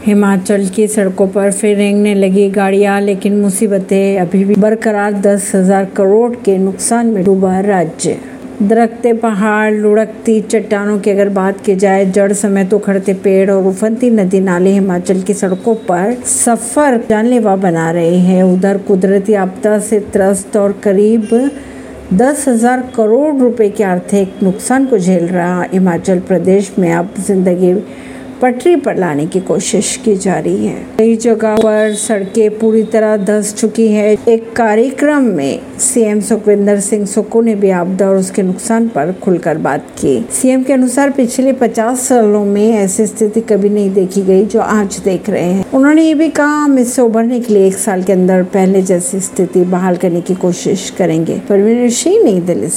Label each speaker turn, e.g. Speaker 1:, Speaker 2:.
Speaker 1: हिमाचल की सड़कों पर फिर रेंगने लगी गाड़ियाँ, लेकिन मुसीबतें अभी भी बरकरार। दस हज़ार करोड़ के नुकसान में डूबा राज्य। दरख्ते, पहाड़, लुढ़कती चट्टानों की अगर बात की जाए, जड़ समेत उखड़ते पेड़ और उफनती नदी नाले हिमाचल की सड़कों पर सफ़र जानलेवा बना रहे हैं। उधर कुदरती आपदा से त्रस्त और करीब दस हज़ार करोड़ रुपए के आर्थिक नुकसान को झेल रहा हिमाचल प्रदेश में। अब ज़िंदगी पटरी पर लाने की कोशिश की जा रही है। कई जगह पर सड़कें पूरी तरह धस चुकी है। एक कार्यक्रम में सीएम सुखविंदर सिंह सुक्खू ने भी आपदा और उसके नुकसान पर खुलकर बात की। सीएम के अनुसार पिछले 50 सालों में ऐसी स्थिति कभी नहीं देखी गई जो आज देख रहे हैं। उन्होंने ये भी कहा, हम इससे उभरने के लिए एक साल के अंदर पहले जैसी स्थिति बहाल करने की कोशिश करेंगे। परवीन सिंह नई दिल्ली